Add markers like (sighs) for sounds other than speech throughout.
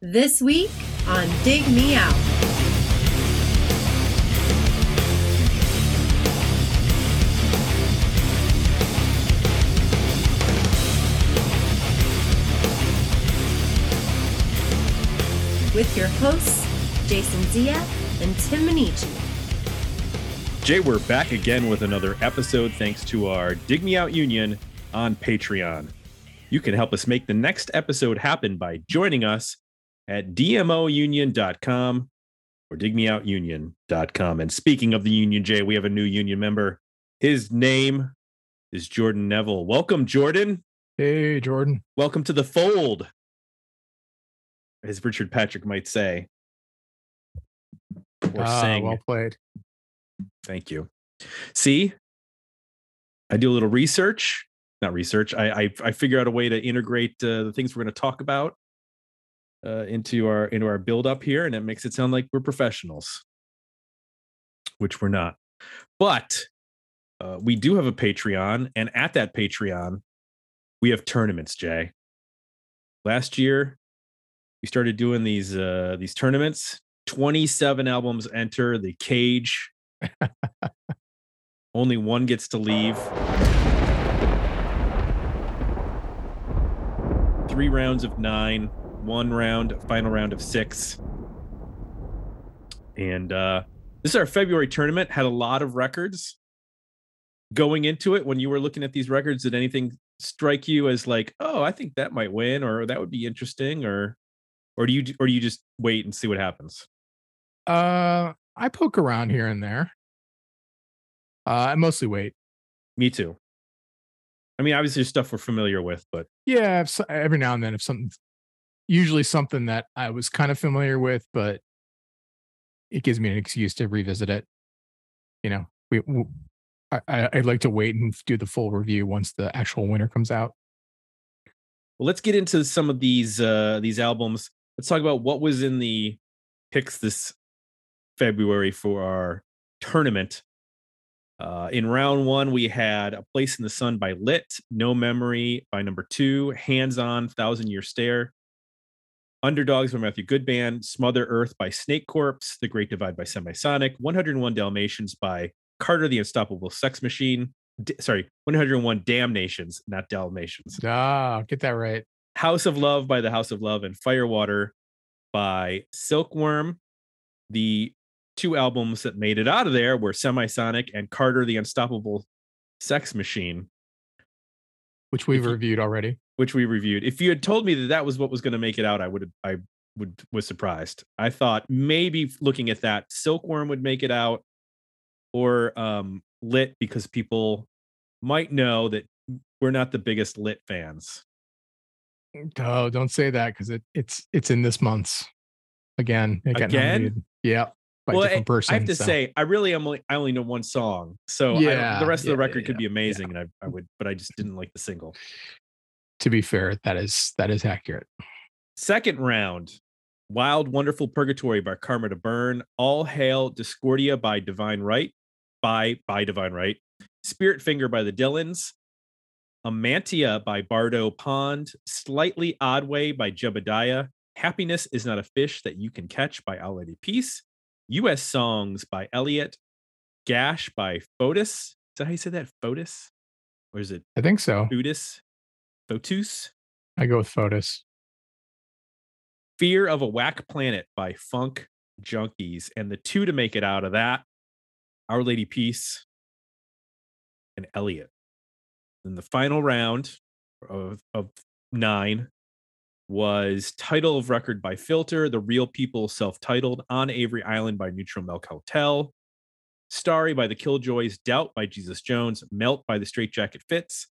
This week on Dig Me Out. With your hosts, Jason Zia and Tim Minichi. Jay, we're back again with another episode thanks to our Dig Me Out Union on Patreon. You can help us make the next episode happen by joining us at dmounion.com or digmeoutunion.com. And speaking of the union, Jay, we have a new union member. His name is Jordan Neville. Welcome, Jordan. Hey, Jordan. Welcome to the fold, as Richard Patrick might say. Or Ah, sing. well played. Thank you. See, I do a little research, not research. I I, I figure out a way to integrate uh, the things we're going to talk about uh, into our into our build up here, and it makes it sound like we're professionals, which we're not. But uh, we do have a Patreon, and at that Patreon, we have tournaments. Jay, last year we started doing these uh, these tournaments. Twenty seven albums enter the cage only one gets to leave. Three rounds of nine, one round, final round of six. And uh, this is our February tournament, had a lot of records. Going into it, when you were looking at these records, did anything strike you as like, oh, I think that might win, or that would be interesting, or or do you or do you just wait and see what happens? Uh, I poke around here and there. Uh, I mostly wait. Me too. I mean, obviously, there's stuff we're familiar with, but Yeah, every now and then, if something, usually something that I was kind of familiar with, but it gives me an excuse to revisit it. You know, we, w- I, I, I'd like to wait and do the full review once the actual winner comes out. Well, let's get into some of these uh these albums. Let's talk about what was in the picks this February for our tournament. Uh, in round one, we had A Place in the Sun by Lit, No Memory by number two, Hands On, Thousand Year Stare, Underdogs by Matthew Good Band, Smother Earth by Snake Corpse, The Great Divide by Semisonic, 101 Dalmatians by Carter the Unstoppable Sex Machine. D- sorry, 101 Damnations, not Dalmatians. Ah, get that right. House of Love by the House of Love and Firewater by Silkworm. The two albums that made it out of there were Semisonic and Carter the Unstoppable Sex Machine, Which we've reviewed already. Which we reviewed. If you had told me that that was what was going to make it out, I would have I would was surprised. I thought maybe looking at that Silkworm would make it out or um Lit because people might know that we're not the biggest Lit fans. Oh, don't say that because it, it's it's in this month's again. Again? Yeah, by well, I, different person. I have to so. say, I really am only I only know one song, so Yeah, the rest of yeah, the yeah, record could yeah, be yeah. amazing, and I, I would, but I just didn't like the single. To be fair, that is that is accurate. Second round, Wild Wonderful Purgatory by Karma to Burn, All Hail Discordia by Divine Right, by by Divine Right, Spirit Finger by the Dylans, Amanita by Bardo Pond, Slightly Odd Way by Jebediah, Happiness is Not a Fish That You Can Catch by Our Lady Peace, U.S. Songs by Elliott, Gash by Fotis. Is that how you say that? Fotis? Or is it I think so. Fotis? Fotus? I go with Fotis. Fear of a Whack Planet by Funk Junkies. And the two to make it out of that Our Lady Peace and Elliott. Then the final round of, of nine was title of record by Filter, The Real People self titled, On Avery Island by Neutral Milk Hotel, Starry by the Killjoys, Doubt by Jesus Jones, Melt by the Straitjacket Fits,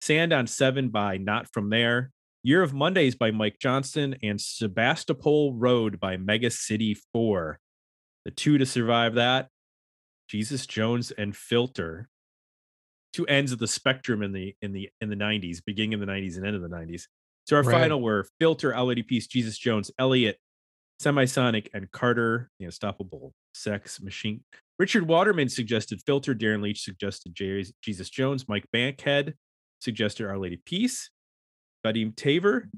Sand on Seven by Not From There, Year of Mondays by Mike Johnson, and Sebastopol Road by Mega City 4. The two to survive that Jesus Jones and Filter. Two ends of the spectrum in the in the in the 90s, beginning of the 90s and end of the 90s. So our Right. final were Filter, LED Piece, Jesus Jones, Elliott, Semisonic, and Carter, the Unstoppable Sex Machine. Richard Waterman suggested Filter, Darren Leach suggested Jesus Jones, Mike Bankhead suggested Our Lady Peace, Vadim Taver,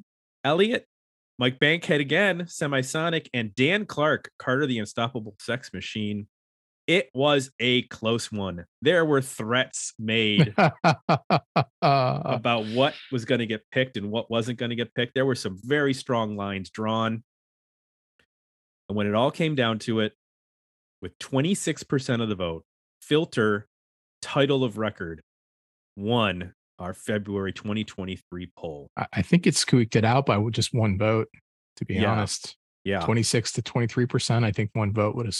Elliott, Mike Bankhead again, Semisonic, and Dan Clark, Carter the Unstoppable Sex Machine. It was a close one. There were threats made (laughs) about what was going to get picked and what wasn't going to get picked. There were some very strong lines drawn. And when it all came down to it, with 26% of the vote, Filter, title of record, won our February 2023 poll. I think it squeaked it out by just one vote, to be Yeah. honest. Yeah. 26 to 23%. I think one vote would have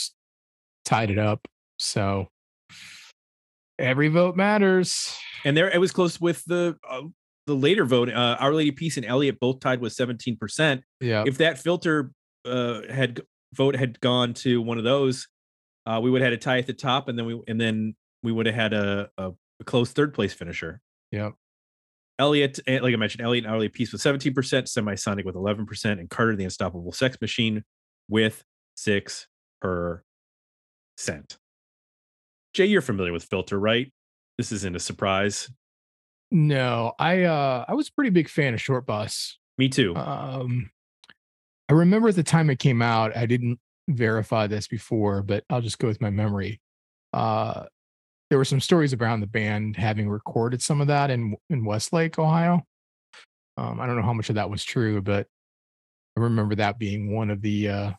tied it up. So every vote matters. And there it was close with the uh, the later vote. Uh, Our Lady Peace and Elliott both tied with 17%. Yeah. If that filter uh, had vote had gone to one of those, uh, we would have had a tie at the top, and then we and then we would have had a, a, a close third place finisher. Yep. Elliott, eh, like I mentioned, Elliott and Our Lady Peace with 17%, Semisonic with 11%, and Carter the Unstoppable Sex Machine with 6%. Jay, you're familiar with Filter, right? This isn't a surprise. No, I uh I was a pretty big fan of Short Bus. Me too. Um I remember at the time it came out, I didn't verify this before, but I'll just go with my memory. Uh there were some stories around the band having recorded some of that in in Westlake, Ohio. Um, I don't know how much of that was true, but I remember that being one of the uh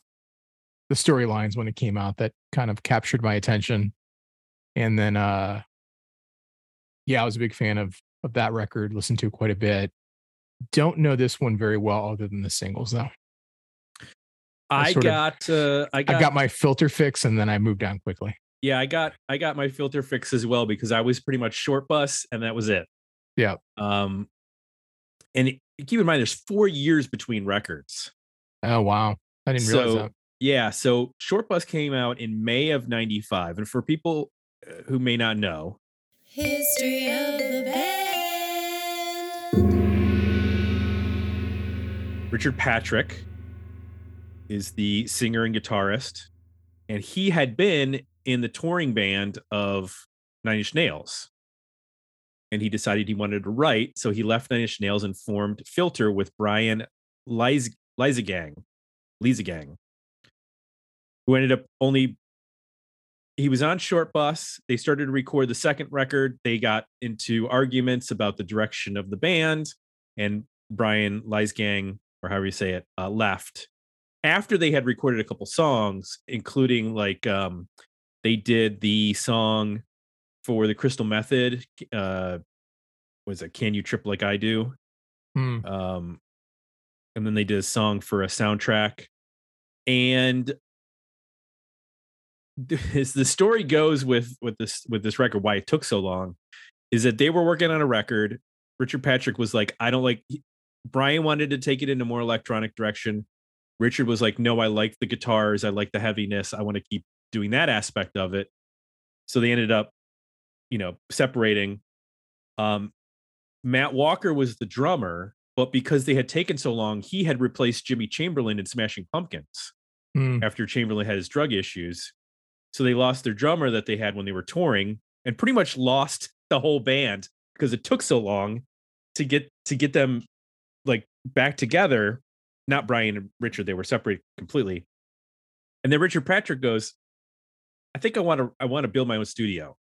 the storylines when it came out that kind of captured my attention. And then uh yeah, I was a big fan of of that record, listened to it quite a bit. Don't know this one very well other than the singles though. I I sort of- uh, I got, I got my filter fix and then I moved on quickly. Yeah, I got, I got my filter fix as well because I was pretty much short bus and that was it. Yeah. Um, and it- keep in mind, there's four years between records. Oh wow. I didn't realize So, that. Yeah, so Short Bus came out in May of '95, and for people uh, who may not know, History of the band. Richard Patrick is the singer and guitarist, and he had been in the touring band of Nine Inch Nails. And he decided he wanted to write, so he left Nine Inch Nails and formed Filter with Brian Liz- Liesegang, Liesegang, who ended up only. He was on Short Bus. They started to record the second record. They got into arguments about the direction of the band, and Brian Liesegang or however you say it, uh, left after they had recorded a couple songs, including like um, they did the song for the Crystal Method. Uh, was it "Can You Trip Like I Do"? Hmm. Um, and then they did a song for a soundtrack, and (laughs) as the story goes with with this with this record, why it took so long, is that they were working on a record. Richard Patrick was like, I don't like. Brian wanted to take it in a more electronic direction. Richard was like, no, I like the guitars. I like the heaviness. I want to keep doing that aspect of it. So they ended up, you know, separating. Um, Matt Walker was the drummer, but because they had taken so long, he had replaced Jimmy Chamberlin in Smashing Pumpkins Hmm. after Chamberlin had his drug issues. So they lost their drummer that they had when they were touring and pretty much lost the whole band because it took so long to get to get them like back together. Not Brian and Richard, they were separated completely. And then Richard Patrick goes, I think I want to I want to build my own studio.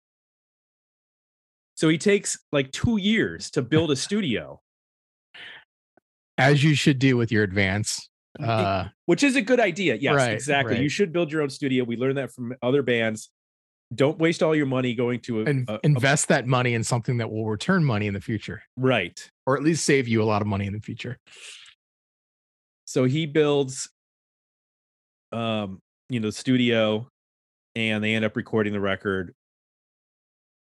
So he takes like 2 years to build a studio. As you should do with your advance. Uh which is a good idea. Yes, Right, exactly. You should build your own studio. We learned that from other bands. Don't waste all your money going to a, and a- a- invest that money in something that will return money in the future. right. Or at least save you a lot of money in the future. So he builds, um, you know, the studio, and they end up recording the record.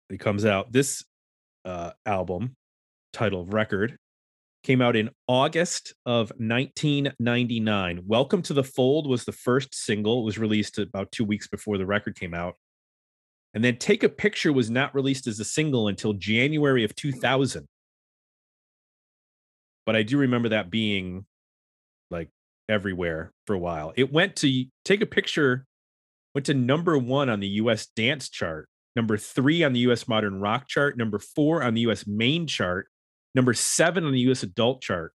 It comes out. This uh, album, title of record, came out in August of 1999. Welcome to the Fold was the first single. It was released about two weeks before the record came out. And then Take a Picture was not released as a single until January of 2000. But I do remember that being like everywhere for a while. It went to Take a Picture, went to number one on the US dance chart, number three on the US modern rock chart, number four on the US main chart, number seven on the US adult chart.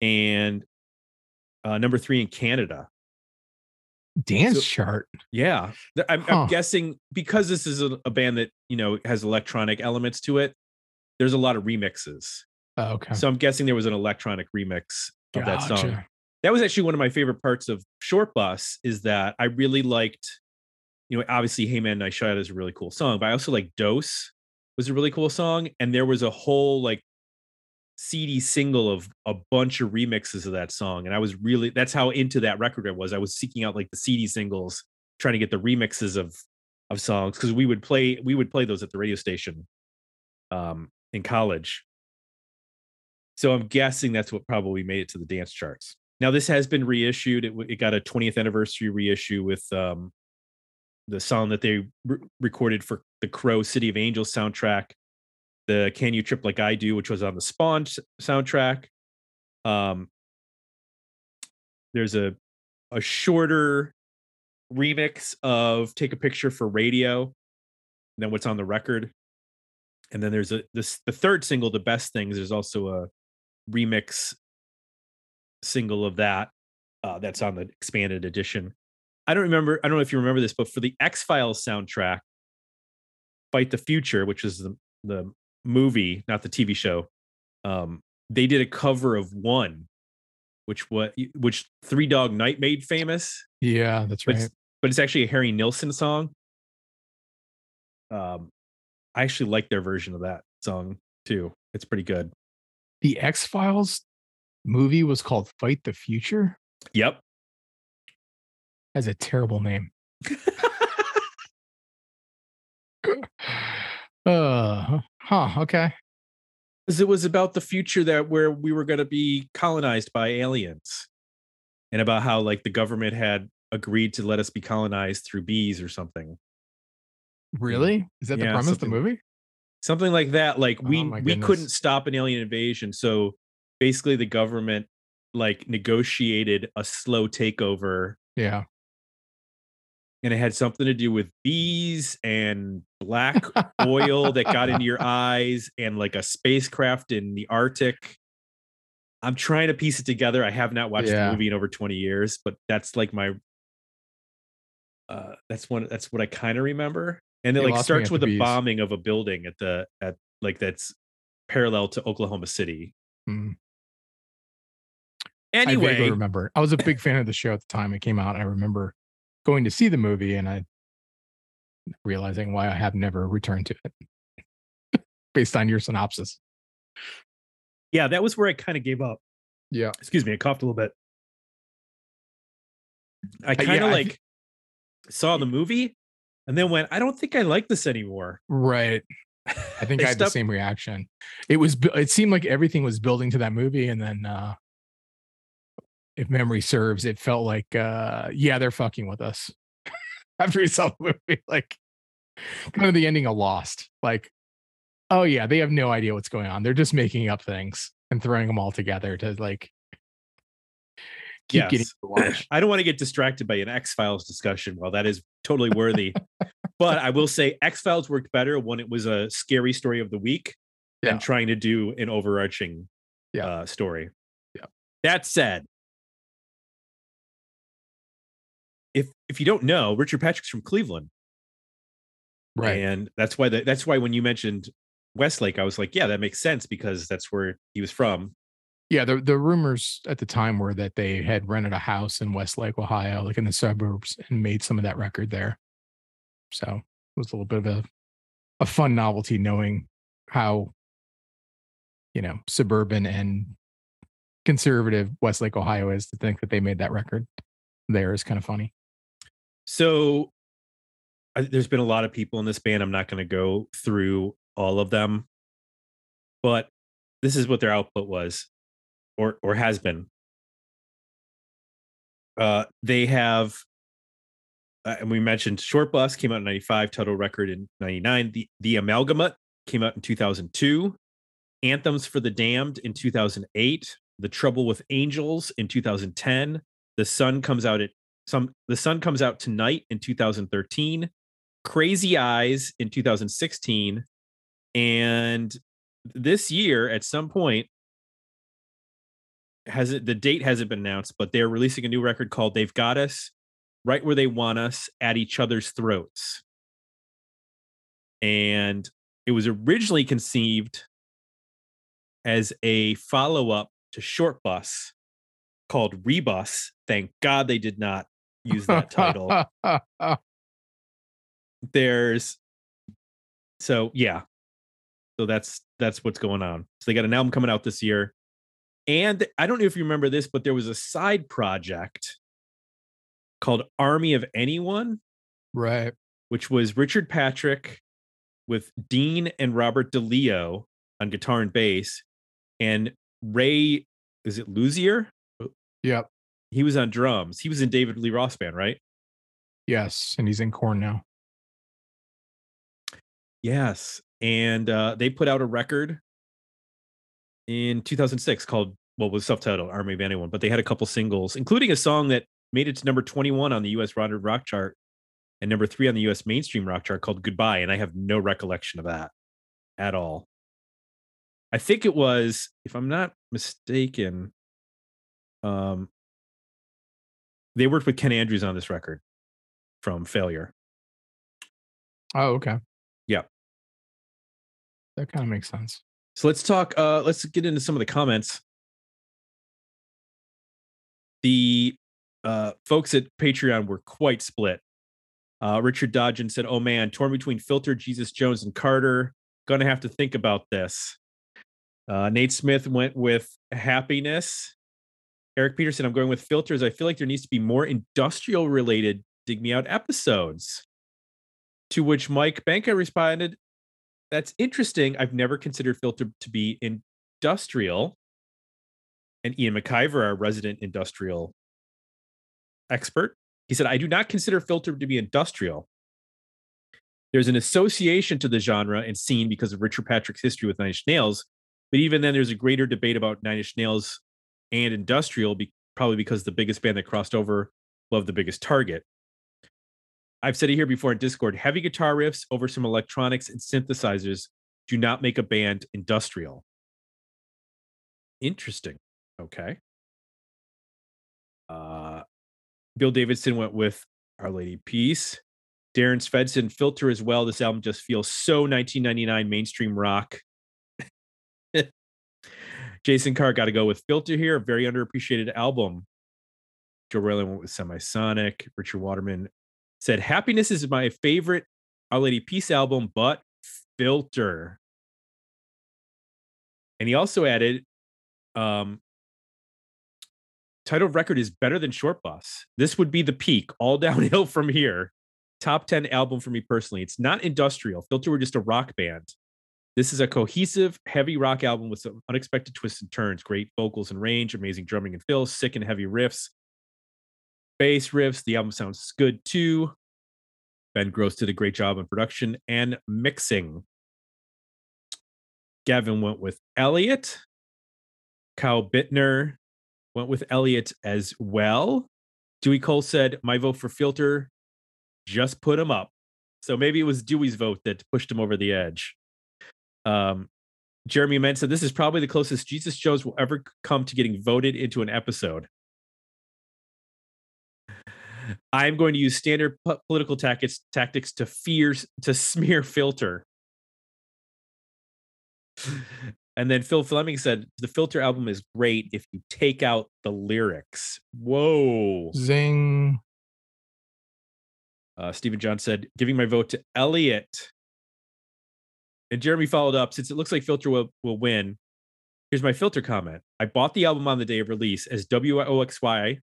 And uh, number three in Canada. Dance So- chart. Yeah, I'm, Huh. I'm guessing because this is a, a band that you know has electronic elements to it. There's a lot of remixes, Oh, okay. so I'm guessing there was an electronic remix of that song. That was actually one of my favorite parts of Short Bus. Is that I really liked, you know, obviously "Hey Man, Nice Shot" is a really cool song, but I also like "Dose" was a really cool song, and there was a whole like CD single of a bunch of remixes of that song. And I was really that's how into that record I was. I was seeking out like the CD singles, trying to get the remixes of of songs because we would play we would play those at the radio station um in college. So I'm guessing that's what probably made it to the dance charts. Now this has been reissued. It, it got a 20th anniversary reissue with um the song that they re- recorded for the Crow City of Angels soundtrack the Can You Trip Like I Do, which was on the Spawn soundtrack. Um, there's a a shorter remix of Take a Picture for Radio than what's on the record. And then there's a this the third single, The Best Things, there's also a remix single of that uh, that's on the expanded edition. I don't remember, I don't know if you remember this, but for the X Files soundtrack, Fight the Future, which is the the movie, not the TV show, um, they did a cover of one, which what which Three Dog Night made famous, Yeah, that's but right. it's, but it's actually a Harry Nilsson song. Um, I actually like their version of that song too. It's pretty good. The X Files movie was called Fight the Future. Yep. Has a terrible name. (laughs) Uh, huh. Okay. Because it was about the future that where we were going to be colonized by aliens, and about how like the government had agreed to let us be colonized through bees or something. Really? Is that the Yeah, premise of the movie? something like that like we Oh we couldn't stop an alien invasion so basically the government like negotiated a slow takeover Yeah. and it had something to do with bees and black oil that got into your (laughs) eyes and like a spacecraft in the arctic i'm trying to piece it together i have not watched Yeah. the movie in over 20 years but that's like my uh that's one that's what i kind of remember and it like starts with the a bees. bombing of a building at the at like that's parallel to oklahoma city Mm. I vaguely anyway remember. I was a big fan of the show at the time it came out. I remember going to see the movie and I realizing why I have never returned to it (laughs) based on your synopsis. yeah that was where i kind of gave up Yeah. excuse me i coughed a little bit i Uh, kind of I like saw the movie and then went i don't think i like this anymore Right. I (laughs) think I had the same reaction. It was it seemed like everything was building to that movie and then uh if memory serves, it felt like uh yeah, they're fucking with us. (laughs) After we saw the movie, like kind of the ending of Lost. Like, oh yeah, they have no idea what's going on. They're just making up things and throwing them all together to like keep getting Yes. to watch. I don't want to get distracted by an X Files discussion. While that is totally worthy, (laughs) but I will say X Files worked better when it was a scary story of the week Yeah. than trying to do an overarching Yeah. uh, story. Yeah. That said, if if you don't know, Richard Patrick's from Cleveland, Right. and that's why the, that's why when you mentioned Westlake, I was like, yeah, that makes sense because that's where he was from. Yeah, the the rumors at the time were that they had rented a house in Westlake, Ohio, like in the suburbs, and made some of that record there. So it was a little bit of a a fun novelty knowing how you know suburban and conservative Westlake, Ohio is to think that they made that record there is kind of funny. So I, there's been a lot of people in this band. I'm not going to go through all of them, but this is what their output was, or or has been. Uh, they have, uh, and we mentioned Short Bus came out in '95, Total Record in '99. The the Amalgamate came out in 2002. Anthems for the Damned in 2008. The Trouble with Angels in 2010. The Sun comes out at some the sun comes out tonight in 2013 crazy eyes in 2016 and this year at some point hasn't the date hasn't been announced, but they're releasing a new record called "They've Got Us Right Where They Want Us at Each Other's Throats," and it was originally conceived as a follow up to Short Bus called Rebus. Thank God they did not use that title. (laughs) There's so yeah. So that's that's what's going on. So they got an album coming out this year. And I don't know if you remember this, but there was a side project called Army of Anyone, right. which was Richard Patrick with Dean and Robert DeLeo on guitar and bass, and Ray, is it Luzier? Yep. He was on drums. He was in David Lee Roth band, right? Yes. And he's in Korn now. Yes. And uh, they put out a record in 2006 called, well, was self-titled Army of Anyone, but they had a couple singles, including a song that made it to number 21 on the US rock chart and number three on the US mainstream rock chart called Goodbye. And I have no recollection of that at all. I think it was, if I'm not mistaken, um, they worked with Ken Andrews on this record from Failure. Oh, okay. Yeah. That kind of makes sense. So let's talk. Uh, let's get into some of the comments. The uh, folks at Patreon were quite split. Uh, Richard Dodgen said, "Oh man, torn between Filter, Jesus Jones, and Carter. Gonna have to think about this." Uh, Nate Smith went with Happiness. Eric Peterson, I'm going with Filters. I feel like there needs to be more industrial related Dig Me Out episodes. To which Mike Banka responded, that's interesting. I've never considered Filter to be industrial. And Ian McIver, our resident industrial expert, he said, I do not consider Filter to be industrial. There's an association to the genre and scene because of Richard Patrick's history with Nine Inch Nails. But even then, there's a greater debate about Nine Inch Nails and industrial, be, probably because the biggest band that crossed over loved the biggest target. I've said it here before in Discord heavy guitar riffs over some electronics and synthesizers do not make a band industrial. Interesting. Okay. Uh, Bill Davidson went with Our Lady Peace. Darren Svedson filter as well. This album just feels so 1999 mainstream rock. Jason Carr got to go with Filter here, a very underappreciated album. Joe Rayland went with Semisonic. Richard Waterman said happiness is my favorite our lady peace album but filter. And he also added um title record is better than short bus. This would be the peak all (laughs) downhill from here. Top 10 album for me personally. It's not industrial. Filter were just a rock band this is a cohesive heavy rock album with some unexpected twists and turns great vocals and range amazing drumming and fills sick and heavy riffs bass riffs. The album sounds good too. Ben Grosse did a great job on production and mixing. Gavin went with Elliott. Kyle Bittner went with Elliott as well. Dewey Cole said, My vote for filter just put him up. So maybe it was Dewey's vote that pushed him over the edge. Um, Jeremy Ment said, This is probably the closest Jesus Jones will ever come to getting voted into an episode. I'm going to use standard political tactics tactics to fear to (laughs) smear filter. And then Phil Fleming said the filter album is great if you take out the lyrics. Whoa. Zing. Uh, Stephen John said, giving my vote to Elliott. And Jeremy followed up since it looks like Filter will, will win. Here's my filter comment. I bought the album on the day of release as WOXY,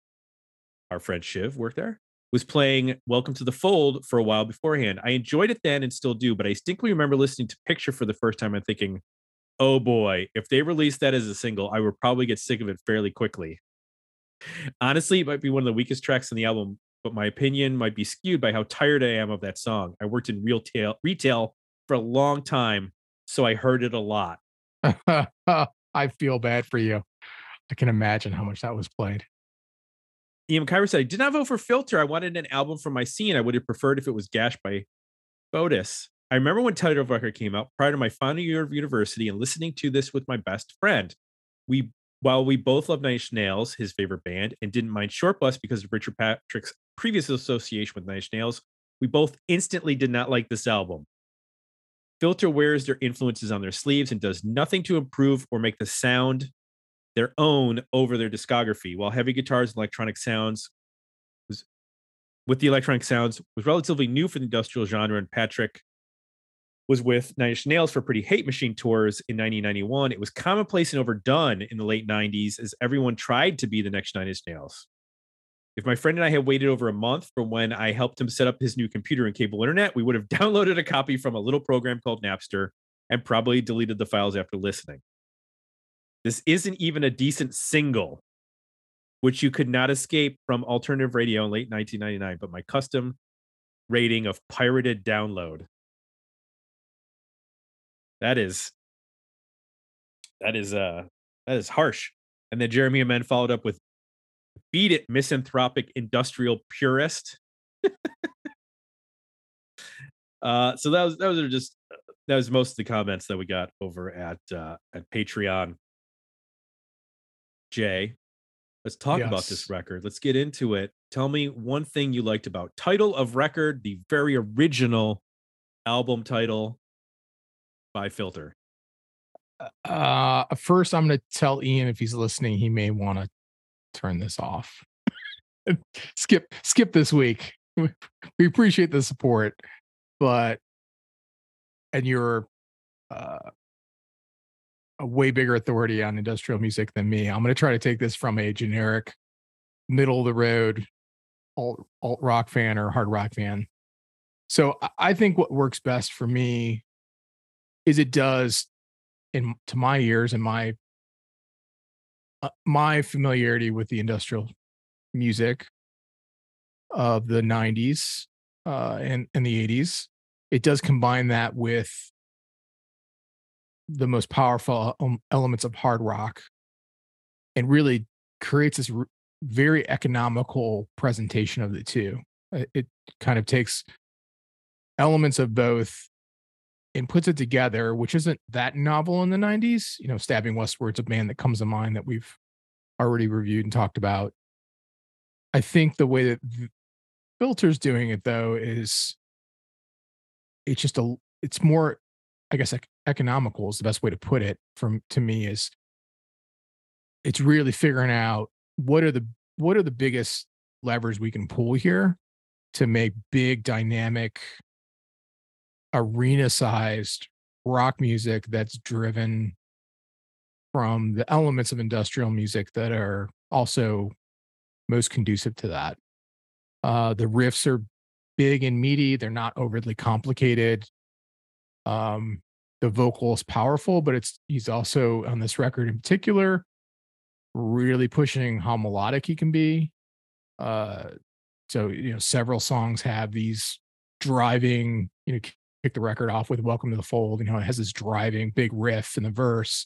our friend Shiv worked there, was playing Welcome to the Fold for a while beforehand. I enjoyed it then and still do, but I distinctly remember listening to Picture for the first time and thinking, oh boy, if they released that as a single, I would probably get sick of it fairly quickly. Honestly, it might be one of the weakest tracks in the album, but my opinion might be skewed by how tired I am of that song. I worked in retail retail for a long time, so I heard it a lot. (laughs) I feel bad for you. I can imagine how much that was played. Ian Kyra said, I did not vote for Filter. I wanted an album from my scene. I would have preferred if it was Gash by Foetus. I remember when Title Record came out prior to my final year of university and listening to this with my best friend. We While we both love Nine Inch Nails, his favorite band, and didn't mind Short Bus because of Richard Patrick's previous association with Nine Inch Nails, we both instantly did not like this album. Filter wears their influences on their sleeves and does nothing to improve or make the sound their own over their discography, while heavy guitars and electronic sounds was with the electronic sounds was relatively new for the industrial genre, and Patrick was with Nine Inch Nails for Pretty Hate Machine tours in 1991. It was commonplace and overdone in the late 90s as everyone tried to be the next Nine Inch Nails. If my friend and I had waited over a month from when I helped him set up his new computer and cable internet, we would have (laughs) downloaded a copy from a little program called Napster and probably deleted the files after listening. This isn't even a decent single, which you could not escape from alternative radio in late 1999, but my custom rating of pirated download. That is that is uh that is harsh. And then Jeremy Amen followed up with beat it, misanthropic industrial purist. uh so that was those are just that was most of the comments that we got over at uh at Patreon. Jay, let's talk about this record. Let's get into it. Tell me one thing you liked about title of record, the very original album title by Filter. Uh, first, I'm going to tell Ian if he's listening, he may want to turn this off. (laughs) skip, skip this week. (laughs) We appreciate the support, but and you're uh, a way bigger authority on industrial music than me. I'm going to try to take this from a generic, middle of the road alt alt rock fan or hard rock fan. So I- think what works best for me is it does in to my ears and my my familiarity with the industrial music of the 90s uh and and the 80s it does combine that with the most powerful um, elements of hard rock and really creates this very economical presentation of the two. It kind of takes elements of both and puts it together, which isn't that novel in the 90s. You know, Stabbing Westward's a band that comes to mind that we've already reviewed and talked about. I think the way that Filter's doing it though is it's just a it's more I guess ec- economical is the best way to put it from to me is it's really figuring out what are the what are the biggest levers we can pull here to make big dynamic arena sized rock music that's driven from the elements of industrial music that are also most conducive to that. Uh, the riffs are big and meaty, they're not overly complicated. Um, the vocal is powerful, but it's he's also on this record in particular really pushing how melodic he can be. Uh, so you know, several songs have these driving, you know, kick the record off with Welcome to the Fold. You know, it has this driving big riff in the verse,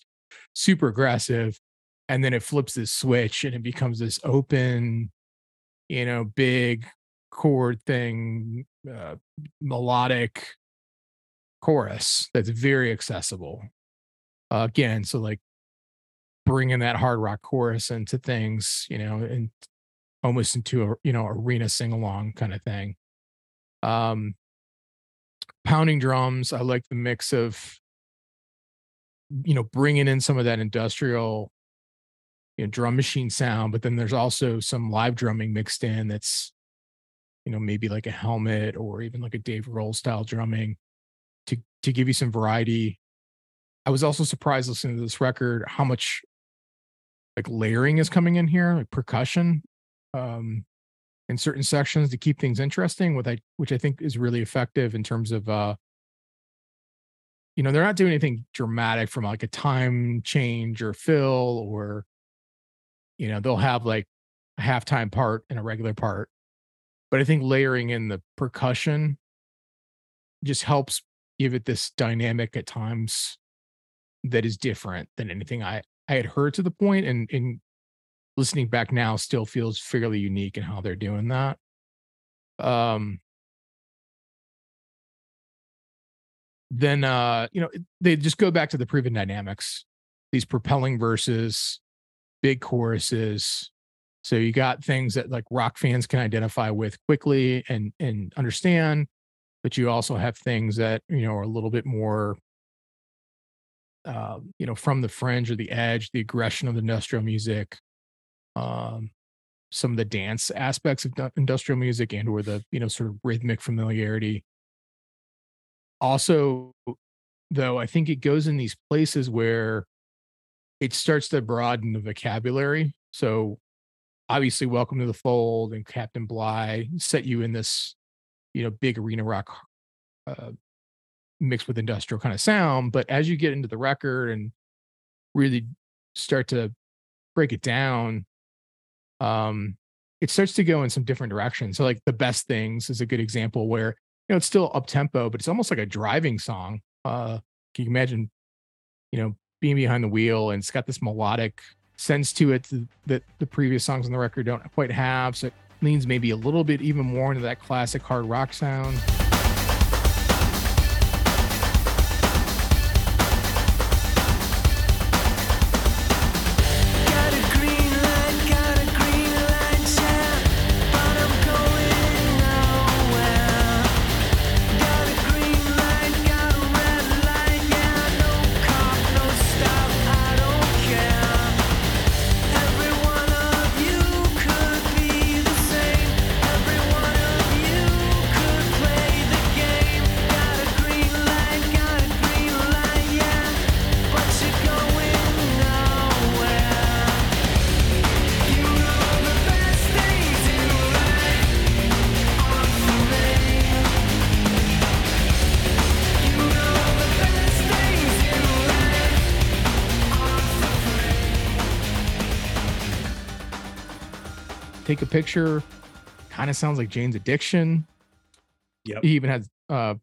super aggressive. And then it flips this switch and it becomes this open, you know, big chord thing, uh, melodic chorus that's very accessible. Uh, again, so like bringing that hard rock chorus into things, you know, and almost into a, you know, arena sing along kind of thing. Um, pounding drums. I like the mix of, you know, bringing in some of that industrial, you know, drum machine sound, but then there's also some live drumming mixed in that's, you know, maybe like a helmet or even like a Dave Grohl style drumming to to give you some variety. I was also surprised listening to this record how much like layering is coming in here, like percussion. Um, in certain sections to keep things interesting with I which I think is really effective in terms of uh you know they're not doing anything dramatic from like a time change or fill or you know they'll have like a halftime part and a regular part. But I think layering in the percussion just helps give it this dynamic at times that is different than anything I I had heard to the point and and listening back now still feels fairly unique in how they're doing that. Um then uh you know they just go back to the proven dynamics these propelling verses big choruses. So you got things that like rock fans can identify with quickly and and understand, but you also have things that you know are a little bit more, uh, you know, from the fringe or the edge, the aggression of the industrial music, um, some of the dance aspects of industrial music, and or the you know sort of rhythmic familiarity. Also, though, I think it goes in these places where it starts to broaden the vocabulary. So obviously welcome to the fold and captain bligh set you in this you know big arena rock uh, mixed with industrial kind of sound but as you get into the record and really start to break it down um it starts to go in some different directions so like the best things is a good example where you know it's still up tempo but it's almost like a driving song uh can you imagine you know being behind the wheel and it's got this melodic sense to it that the previous songs on the record don't quite have. So it leans maybe a little bit even more into that classic hard rock sound. Picture. Kind of sounds like Jane's Addiction. Yep. He even has uh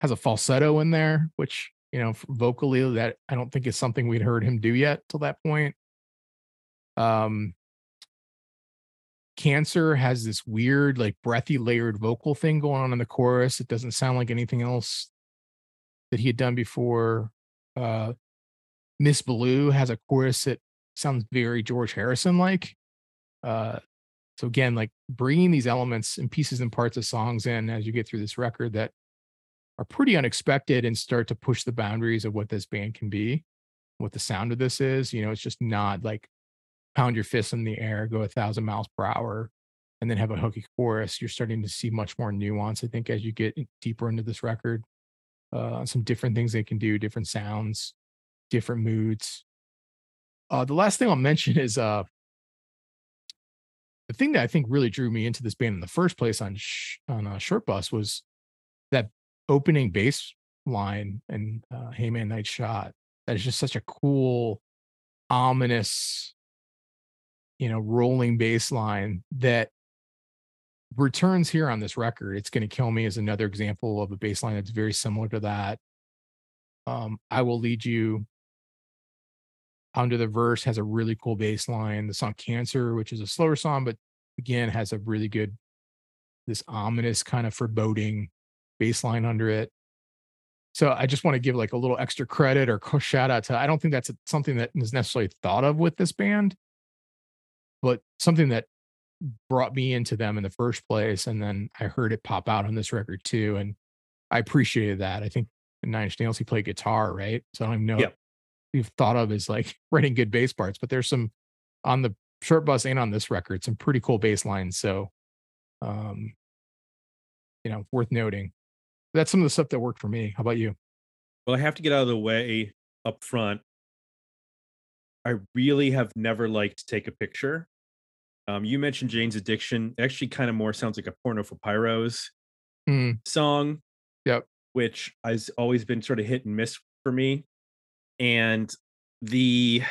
has a falsetto in there, which you know vocally that I don't think is something we'd heard him do yet till that point. Um, Cancer has this weird, like breathy, layered vocal thing going on in the chorus. It doesn't sound like anything else that he had done before. Uh, Miss Blue has a chorus that sounds very George Harrison like. Uh, so again, like bringing these elements and pieces and parts of songs in as you get through this record that are pretty unexpected and start to push the boundaries of what this band can be, what the sound of this is. You know, it's just not like pound your fists in the air, go a thousand miles per hour, and then have a hooky chorus. You're starting to see much more nuance, I think, as you get deeper into this record. Uh, some different things they can do, different sounds, different moods. Uh, the last thing I'll mention is uh, the thing that I think really drew me into this band in the first place on sh- on a short bus was that opening bass line and uh, "Hey Man, Night Shot." That is just such a cool, ominous, you know, rolling bass line that returns here on this record. It's going to kill me as another example of a bass line that's very similar to that. Um, I will lead you under the verse has a really cool bass line. The song Cancer, which is a slower song, but again has a really good, this ominous kind of foreboding bass line under it. So I just want to give like a little extra credit or shout out to, I don't think that's something that is necessarily thought of with this band, but something that brought me into them in the first place. And then I heard it pop out on this record too. And I appreciated that. I think Nine Inch Nails, he played guitar, right? So I don't even know yep we've thought of as like (laughs) writing good bass parts, but there's some on the short bus and on this record, some pretty cool bass lines. So, um, you know, worth noting. That's some of the stuff that worked for me. How about you? Well, I have to get out of the way up front. I really have never liked to take a picture. Um, you mentioned Jane's Addiction. It actually kind of more sounds like a porno for pyros mm. song. Yep. Which has always been sort of hit and miss for me and the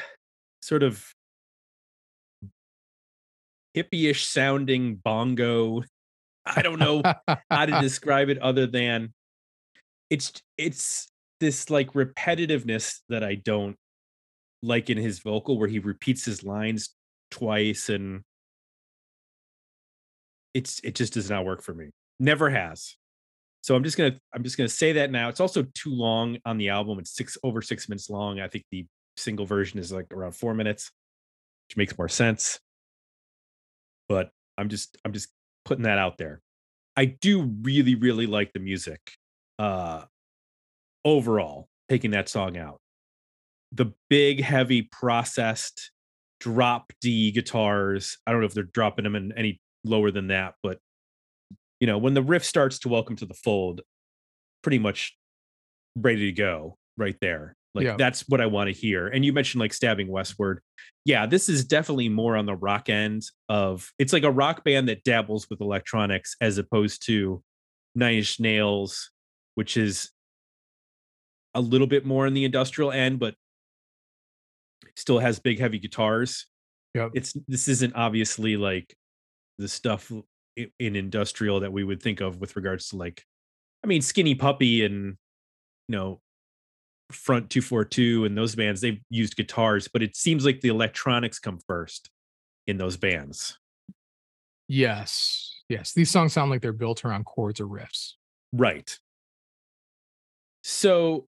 sort of hippie-ish sounding bongo i don't know how to (laughs) describe it other than it's it's this like repetitiveness that i don't like in his vocal where he repeats his lines twice and it's it just does not work for me. Never has so I'm just gonna I'm just gonna say that now. It's also too long on the album. It's six over six minutes long. I think the single version is like around four minutes. which makes more sense. But I'm just I'm just putting that out there. I do really really like the music. Uh overall, taking that song out. The big heavy processed drop D guitars. I don't know if they're dropping them in any lower than that, but you know, when the riff starts to welcome to the fold, pretty much ready to go right there. Like Yeah. that's what I want to hear. And you mentioned like stabbing westward. Yeah, this is definitely more on the rock end of it's like a rock band that dabbles with electronics as opposed to Nine Inch Nails, which is a little bit more in the industrial end, but still has big heavy guitars. Yeah. It's this isn't obviously like the stuff in industrial that we would think of with regards to like I mean Skinny Puppy and you know Front 242 and those bands they've used guitars, but it seems like the electronics come first in those bands. Yes. Yes. These songs sound like they're built around chords or riffs. Right. So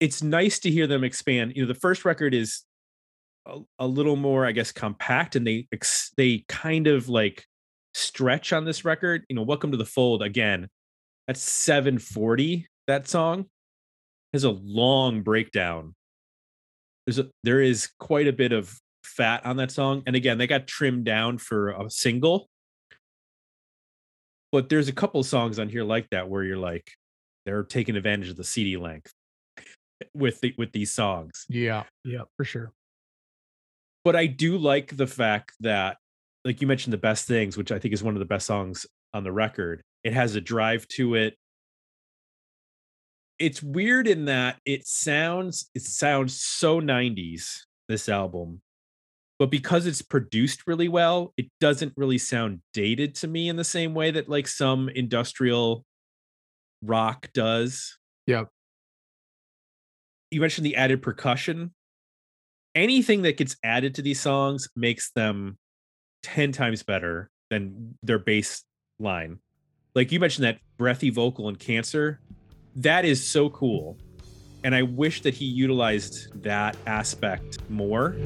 it's nice to hear them expand. You know, the first record is a, a little more, I guess, compact, and they ex- they kind of like stretch on this record. You know, Welcome to the Fold again. That's 740. That song has a long breakdown. There's a there is quite a bit of fat on that song, and again, they got trimmed down for a single. But there's a couple songs on here like that where you're like, they're taking advantage of the CD length with the, with these songs. Yeah. Yeah. For sure. But I do like the fact that, like you mentioned, the best things, which I think is one of the best songs on the record. It has a drive to it. It's weird in that it sounds it sounds so 90s this album. But because it's produced really well, it doesn't really sound dated to me in the same way that like some industrial rock does. Yep. You mentioned the added percussion. Anything that gets added to these songs makes them 10 times better than their bass line. Like you mentioned that breathy vocal in Cancer, that is so cool. And I wish that he utilized that aspect more.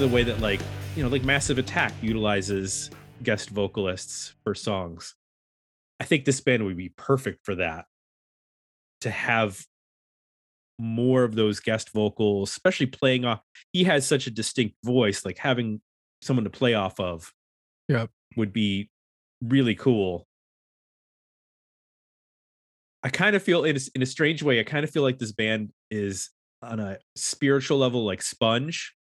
The way that like, you know, like Massive Attack utilizes guest vocalists for songs. I think this band would be perfect for that. To have more of those guest vocals, especially playing off. He has such a distinct voice, like having someone to play off of Yep. would be really cool. I kind of feel in a, in a strange way, I kind of feel like this band is on a spiritual level like Sponge,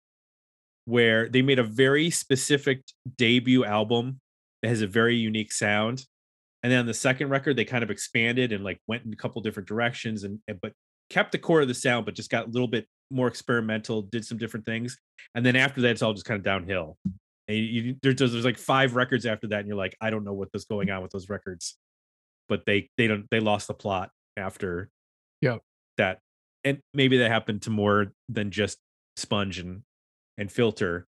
where they made a very specific debut album that has a very unique sound. And then on the second record, they kind of expanded and like went in a couple different directions and and- but kept the core of the sound, but just got a little bit more experimental, did some different things. And then after that, it's all just kind of downhill. And you, there's, there's like five records after that, and you're like, I don't know what was going on with those records. But they they don't they lost the plot after yeah, that. And maybe that happened to more than just sponge and and filter.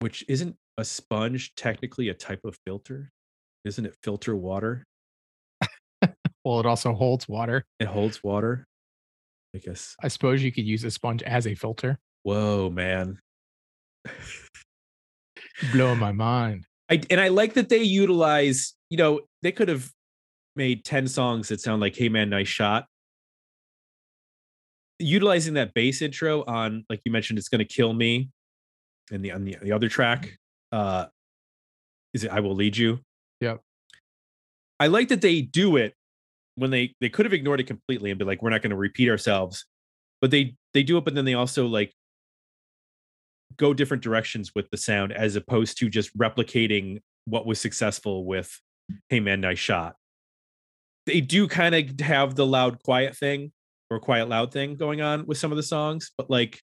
Which isn't a sponge technically a type of filter? Isn't it filter water? Well, it also holds water. It holds water. I guess. I suppose you could use a sponge as a filter. Whoa, man. Blowing my mind. I and I like that they utilize, you know, they could have made 10 songs that sound like Hey Man, Nice Shot. Utilizing that bass intro on, like you mentioned, it's gonna kill me. And the on the, the other track, uh is it I Will Lead You? Yep. I like that they do it when they they could have ignored it completely and be like, we're not going to repeat ourselves, but they they do it, but then they also like go different directions with the sound as opposed to just replicating what was successful with Hey Man Nice Shot. They do kind of have the loud quiet thing or quiet loud thing going on with some of the songs, but like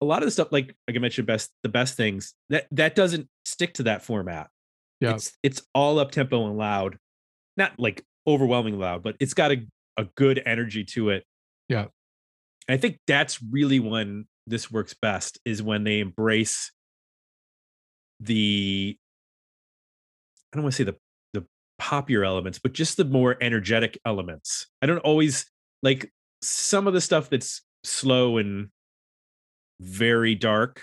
a lot of the stuff, like like I mentioned, best the best things that that doesn't stick to that format. Yeah. It's it's all up tempo and loud, not like overwhelming loud, but it's got a, a good energy to it. Yeah. I think that's really when this works best is when they embrace the I don't want to say the the popular elements, but just the more energetic elements. I don't always like some of the stuff that's slow and very dark.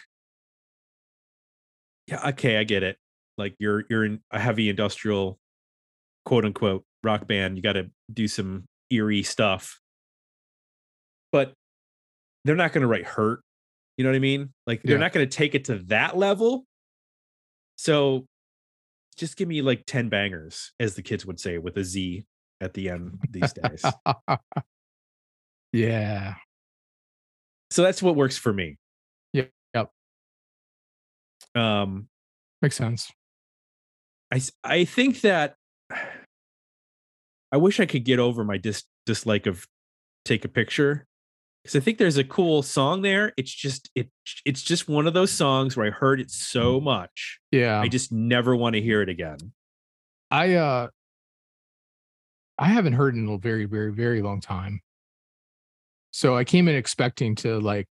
Yeah, okay, I get it. Like you're you're in a heavy industrial quote unquote rock band, you got to do some eerie stuff. But they're not going to write hurt. You know what I mean? Like they're Yeah. not going to take it to that level. So just give me like 10 bangers, as the kids would say with a Z at the end these days. (laughs) yeah. so that's what works for me. Yep, yep. Um, Makes sense. I I think that I wish I could get over my dis- dislike of take a picture because I think there's a cool song there. It's just it it's just one of those songs where I heard it so much Yeah. I just never want to hear it again. I uh I haven't heard in a very, very, very long time. So I came in expecting to like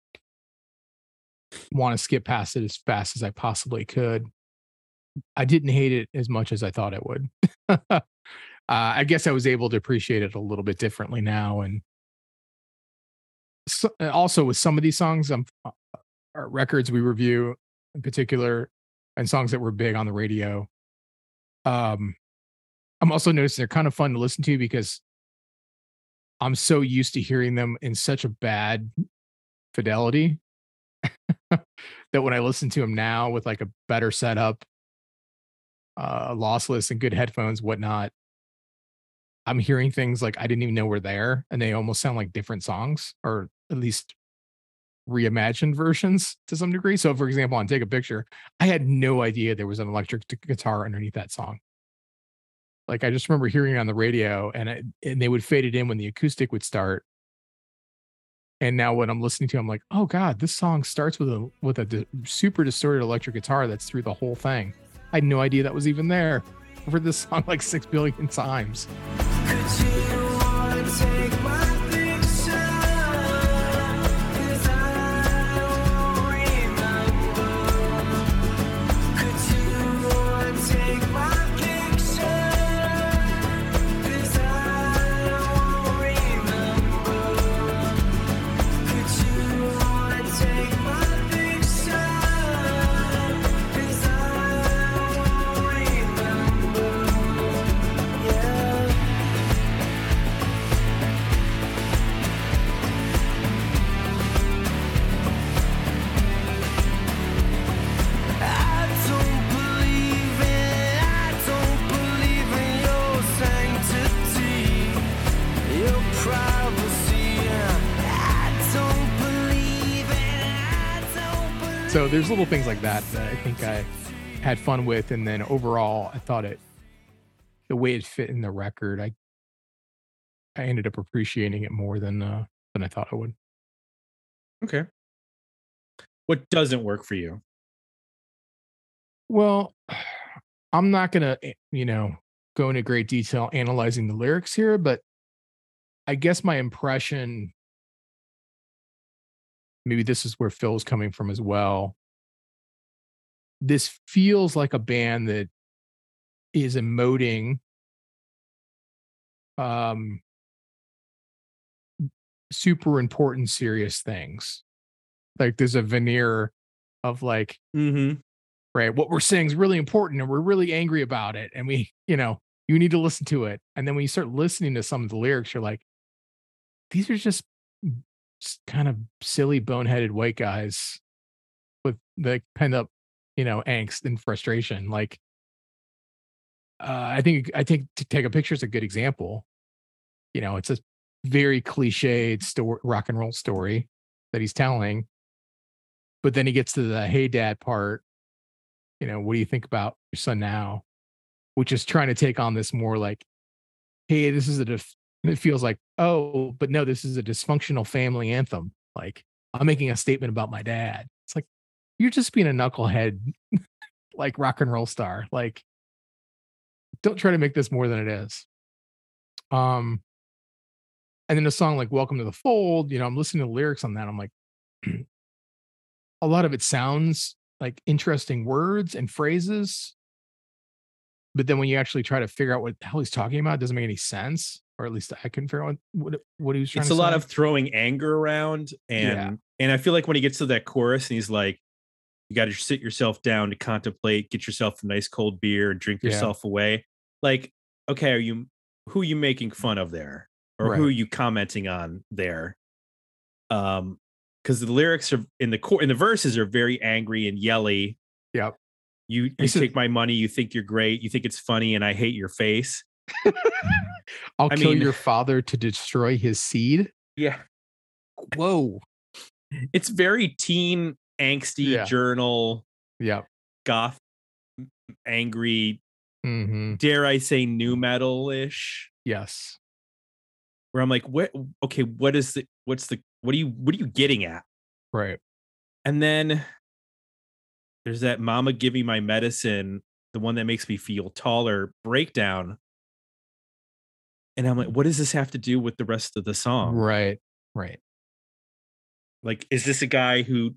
want to skip past it as fast as I possibly could. I didn't hate it as much as I thought I would. (laughs) uh, I guess I was able to appreciate it a little bit differently now, and so, uh, also with some of these songs, um, uh, uh, records we review in particular, and songs that were big on the radio. Um, I'm also noticing they're kind of fun to listen to because I'm so used to hearing them in such a bad fidelity (laughs) that when I listen to them now with like a better setup, uh, lossless and good headphones, whatnot, I'm hearing things like I didn't even know were there, and they almost sound like different songs, or at least reimagined versions to some degree. So, for example, on "Take a Picture," I had no idea there was an electric guitar underneath that song. Like I just remember hearing it on the radio, and and they would fade it in when the acoustic would start. And now when I'm listening to, it, I'm like, oh god, this song starts with a with a di- super distorted electric guitar that's through the whole thing. I had no idea that was even there. I've heard this song (laughs) like six billion times. So there's little things like that that I think I had fun with, and then overall, I thought it the way it fit in the record, I I ended up appreciating it more than uh, than I thought I would. Okay. What doesn't work for you? Well, (sighs) I'm not gonna, eh, you know, go into great detail analyzing the lyrics here, but I guess my impression, maybe this is where Phil's coming from as well. This feels like a band that is emoting um super important serious things. Like there's a veneer of like Mm-hmm. right what we're saying is really important and we're really angry about it and we you know you need to listen to it and then when you start listening to some of the lyrics you're like these are just kind of silly boneheaded white guys with the pent up you know angst and frustration like uh, I think I think to take a picture is a good example. You know, it's a very cliched story, rock and roll story that he's telling. But then he gets to the "Hey Dad" part. You know, what do you think about your son now? Which is trying to take on this more like, "Hey, this is a." Dif-, it feels like, oh, but no, this is a dysfunctional family anthem. Like, I'm making a statement about my dad. It's like you're just being a knucklehead, (laughs) like rock and roll star. Like, don't try to make this more than it is. Um, and then a song like "Welcome to the Fold," you know, I'm listening to the lyrics on that. I'm like, (clears throat) a lot of it sounds like interesting words and phrases, but then when you actually try to figure out what the hell he's talking about, it doesn't make any sense. Or at least I couldn't figure out what what, he was trying it's a lot of throwing anger around and Yeah. and i feel like when he gets to that chorus and he's like you got to sit yourself down to contemplate get yourself a nice cold beer and drink Yeah. yourself away like okay are you who are you making fun of there or who are you commenting on there um because the lyrics are in the core in the verses are very angry and yelly Yep. you you take my money you think you're great you think it's funny and i hate your face (laughs) I'll I kill mean- your father to destroy his seed. yeah Whoa. it's very teen angsty Yeah. journal Yeah. goth angry hmm dare i say new metal ish Yes. where i'm like what okay what is the what's the what are you what are you getting at Right. and then there's that mama give me my medicine the one that makes me feel taller breakdown and i'm like what does this have to do with the rest of the song Right. Right. like is this a guy who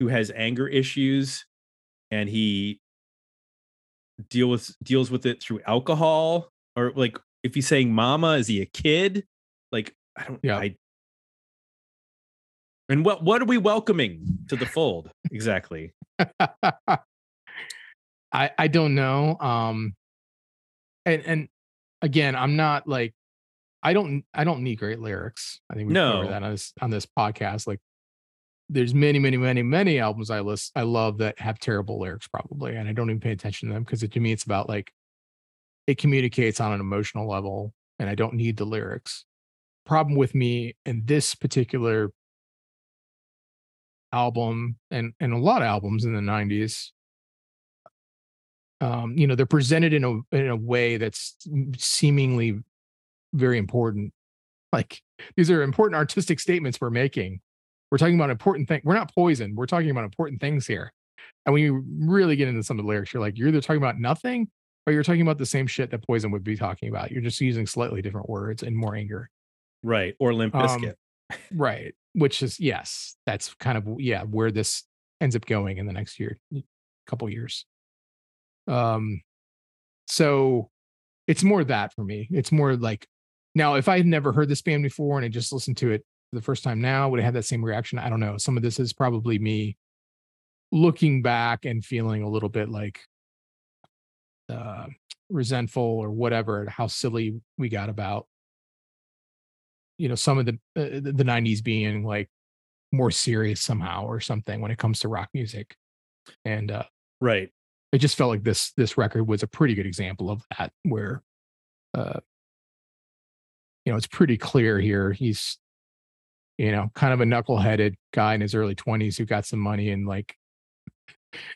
who has anger issues and he deal with deals with it through alcohol or like if he's saying mama is he a kid like i don't Yeah. i and what what are we welcoming to the fold exactly (laughs) I I don't know. Um and and again, I'm not like I don't I don't need great lyrics. I think we No. covered that on this on this podcast. Like there's many, many, many, many albums I list I love that have terrible lyrics probably. And I don't even pay attention to them because to me it's about like it communicates on an emotional level and I don't need the lyrics. Problem with me in this particular album and and a lot of albums in the 90s um you know they're presented in a in a way that's seemingly very important. Like these are important artistic statements we're making. We're talking about important things we're not poison we're talking about important things here. And when you really get into some of the lyrics you're like you're either talking about nothing or you're talking about the same shit that poison would be talking about. You're just using slightly different words and more anger. Right or limp Um, biscuit right which is yes that's kind of yeah where this ends up going in the next year couple years um so it's more that for me. It's more like now if i had never heard this band before and i just listened to it for the first time now would i have that same reaction? I don't know. Some of this is probably me looking back and feeling a little bit like uh resentful or whatever at how silly we got about you know some of the uh, the the 90s being like more serious somehow or something when it comes to rock music. And uh right it just felt like this this record was a pretty good example of that where uh you know it's pretty clear here he's you know kind of a knuckleheaded guy in his early 20s who got some money and like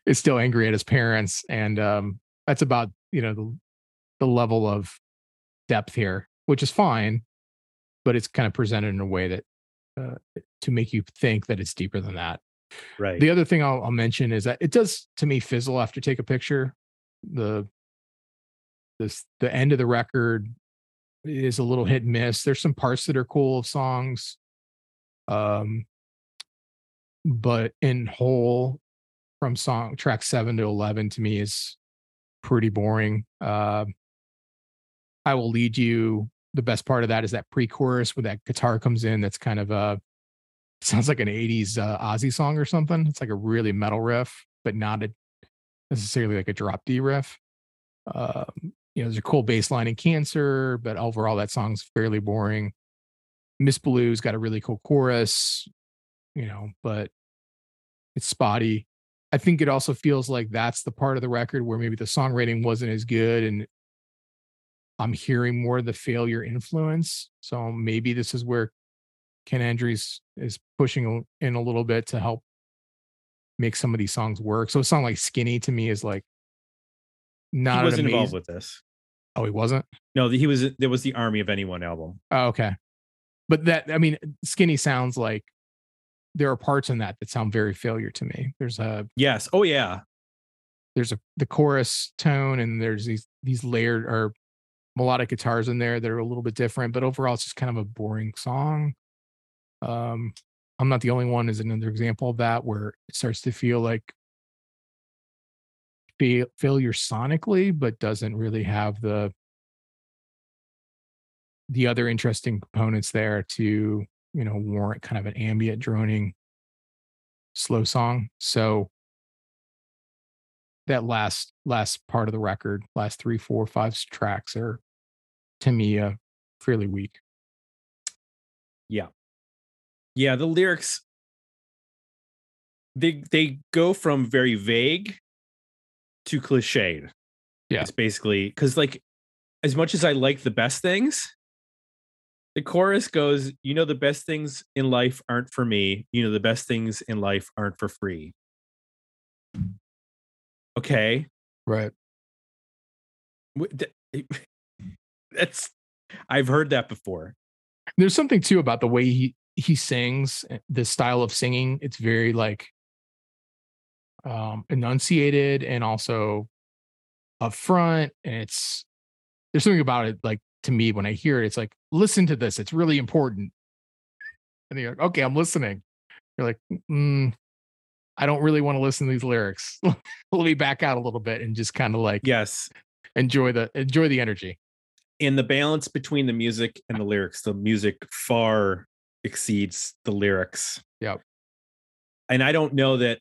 is still angry at his parents and um that's about you know the the level of depth here which is fine but it's kind of presented in a way that uh, to make you think that it's deeper than that right the other thing I'll, I'll mention is that it does to me fizzle after take a picture. The this the end of the record is a little hit and miss. There's some parts that are cool of songs, um, but in whole, from song track seven to eleven, to me is pretty boring. Uh, I will lead you. The best part of that is that pre-chorus where that guitar comes in. That's kind of a sounds like an 80s uh, Ozzy song or something. It's like a really metal riff, but not a, necessarily like a drop D riff. Um, you know, there's a cool bass line in Cancer, but overall that song's fairly boring. Miss Blue's got a really cool chorus, you know, but it's spotty. I think it also feels like that's the part of the record where maybe the songwriting wasn't as good and I'm hearing more of the failure influence. So maybe this is where Ken Andrews is pushing in a little bit to help make some of these songs work. So a song like Skinny to me is like not he wasn't involved with this. Oh, he wasn't? No, he was. Uh, there was the Army of Anyone album. Oh, okay. But that I mean, Skinny sounds like there are parts in that that sound very failure to me. There's a Yes. Oh yeah. there's a the chorus tone and there's these these layered or melodic guitars in there that are a little bit different but overall it's just kind of a boring song um i'm not the only one is another example of that where it starts to feel like fail, failure sonically but doesn't really have the the other interesting components there to you know warrant kind of an ambient droning slow song so that last last part of the record, last three, four, five tracks are to me uh fairly weak. Yeah, the lyrics they they go from very vague to cliched. Yeah. It's basically because like as much as I like the best things, the chorus goes, you know, the best things in life aren't for me. You know, the best things in life aren't for free. Okay. Right. (laughs) That's I've heard that before. There's something too about the way he he sings, uh, the style of singing. It's very like um enunciated and also upfront. And it's there's something about it like to me when I hear it, it's like, listen to this. It's really important. And you're like, okay, I'm listening. You're like, mm, I don't really want to listen to these lyrics. (laughs) Let me back out a little bit and just kind of like Yes. enjoy the enjoy the energy. in the balance between the music and the lyrics, the music far exceeds the lyrics. Yep. And I don't know that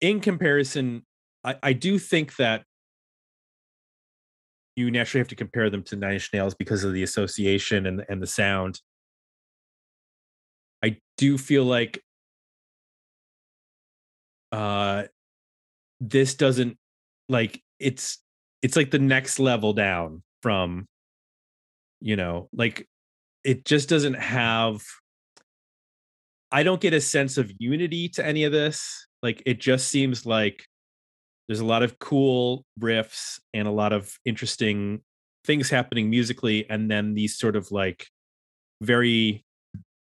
in comparison, I, I do think that you naturally have to compare them to Nine Inch Nails because of the association and, and the sound. I do feel like uh this doesn't like it's it's like the next level down from you know like it just doesn't have i don't get a sense of unity to any of this like it just seems like there's a lot of cool riffs and a lot of interesting things happening musically and then these sort of like very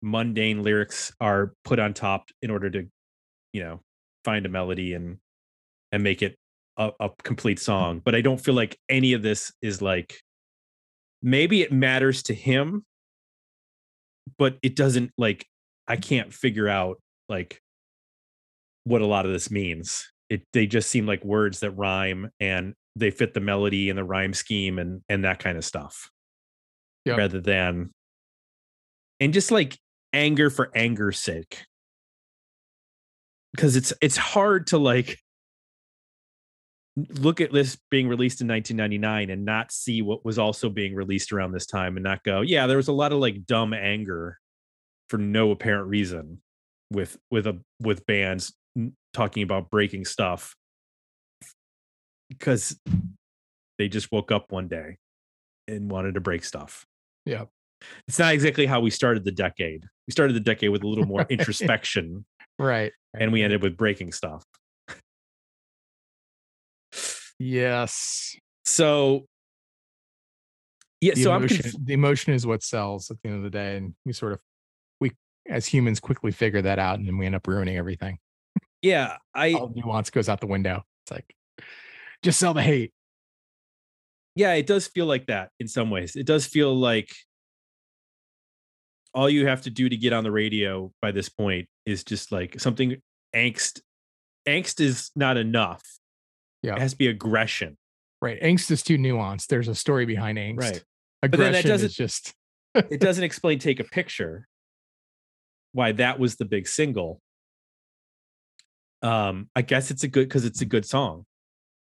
mundane lyrics are put on top in order to you know find a melody and and make it a, a complete song but i don't feel like any of this is like maybe it matters to him but it doesn't like i can't figure out like what a lot of this means. It they just seem like words that rhyme and they fit the melody and the rhyme scheme and and that kind of stuff. Yep. rather than and just like anger for anger's sake. Because it's it's hard to like look at this being released in 1999 and not see what was also being released around this time and not go yeah there was a lot of like dumb anger for no apparent reason with with a with bands talking about breaking stuff. Because they just woke up one day and wanted to break stuff. Yeah. It's not exactly how we started the decade. We started the decade with a little more (laughs) introspection Right. and we ended with breaking stuff Yes. so yeah The so i'm emotion, conf- the emotion is what sells at the end of the day. And we sort of we as humans quickly figure that out and then we end up ruining everything. yeah i All nuance goes out the window. It's like just sell the hate. yeah it does feel like that in some ways it does feel like all you have to do to get on the radio by this point is just like something angst angst is not enough Yeah. it has to be aggression Right. Angst is too nuanced. There's a story behind angst. Right. Aggression but then that doesn't- just it doesn't (laughs) explain take a picture why that was the big single um i guess it's a good because it's a good song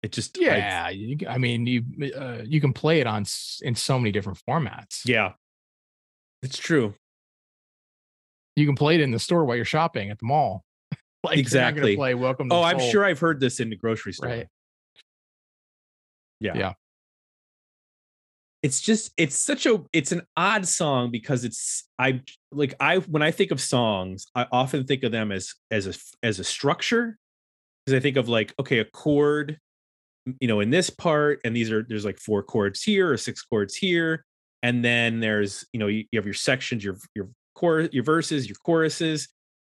it just I- yeah. you, c- I mean, you uh, you can play it on in so many different formats. yeah it's true You can play it in the store while you're shopping at the mall. (laughs) like Exactly. play Welcome. To oh i'm sure i've heard this in the grocery store Right. Yeah Yeah. it's just it's such a it's an odd song because it's I like I when I think of songs, I often think of them as as a as a structure because I think of like okay, a chord, you know, in this part, and these are there's like four chords here or six chords here, and then there's you know you, you have your sections, your your chorus, your verses, your choruses,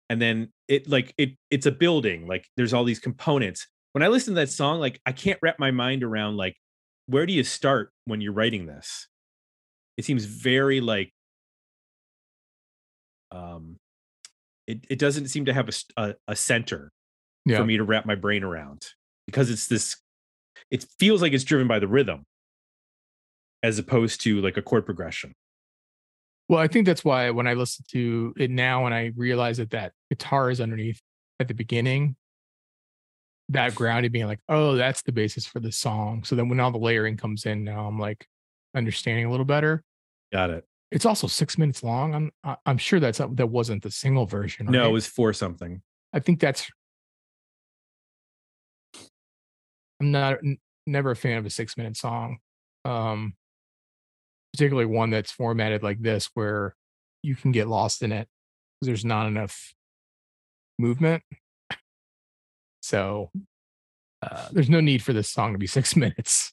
and then it like it it's a building like there's all these components. When I listen to that song, like I can't wrap my mind around like where do you start when you're writing this? It seems very like um it, it doesn't seem to have a center Yeah. for me to wrap my brain around because it's this it feels like it's driven by the rhythm as opposed to like a chord progression Well, I think that's why when I listen to it now and I realize that that guitar is underneath at the beginning, that grounded being like, oh, that's the basis for the song. So then when all the layering comes in, now I'm like understanding a little better. got it It's also six minutes long. I'm I'm sure that's that wasn't the single version. no right? it was for something I think that's. I'm not n- never a fan of a six minute song, um, particularly one that's formatted like this where you can get lost in it because there's not enough movement. So uh, there's no need for this song to be (laughs) six minutes.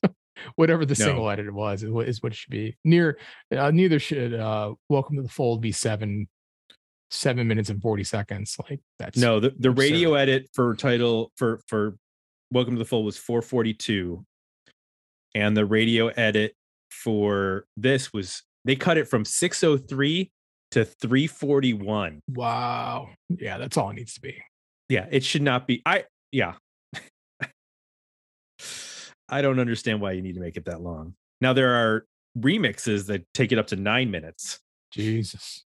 Whatever the No. single edit was is what it should be. Near uh, neither should uh, "Welcome to the Fold" be seven seven minutes and forty seconds. Like that's no the, the absurd. radio edit for title for for welcome to the Fold" was 442 and the radio edit for this was they cut it from 603 to 341 Wow. Yeah, that's all it needs to be. yeah it should not be i yeah. I don't understand why you need to make it that long. Now there are remixes that take it up to nine minutes. Jesus.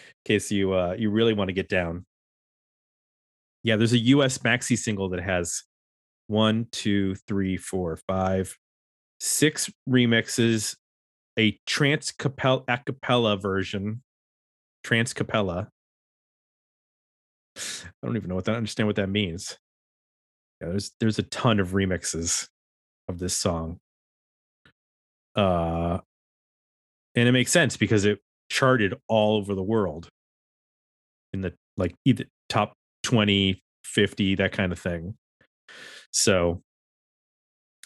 in case you uh you really want to get down. Yeah there's a us maxi single that has one two three four five six remixes a trans capella a cappella version trans capella. I don't even know what that understand what that means there's there's a ton of remixes of this song. Uh and it makes sense because it charted all over the world in the like either top 20 50 that kind of thing. So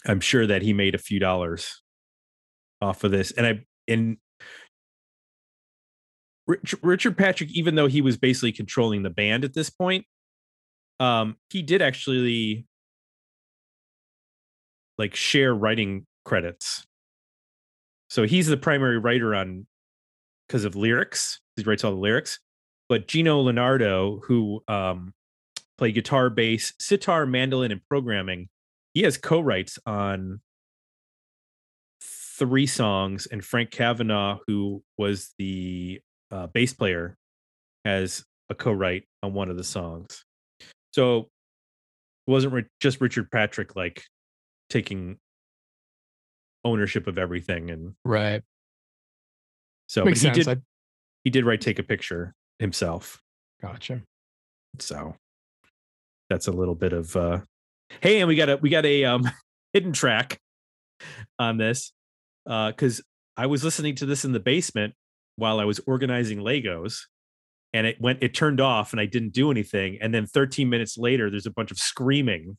i'm sure that he made a few dollars off of this and i and Rich, richard patrick even though he was basically controlling the band at this point um he did actually like share writing credits so he's the primary writer on because of lyrics. He writes all the lyrics. But Geno Lenardo, who um, played guitar, bass, sitar, mandolin, and programming, he has co-writes on three songs. And Frank Cavanagh, who was the uh, bass player, has a co-write on one of the songs. So it wasn't ri- just Richard Patrick like taking ownership of everything and Right. so Makes but he sense. did I he did write take a picture himself gotcha. so that's a little bit of uh hey and we got a we got a um (laughs) hidden track on this uh because i was listening to this in the basement while i was organizing legos and it went it turned off and i didn't do anything and then 13 minutes later there's a bunch of screaming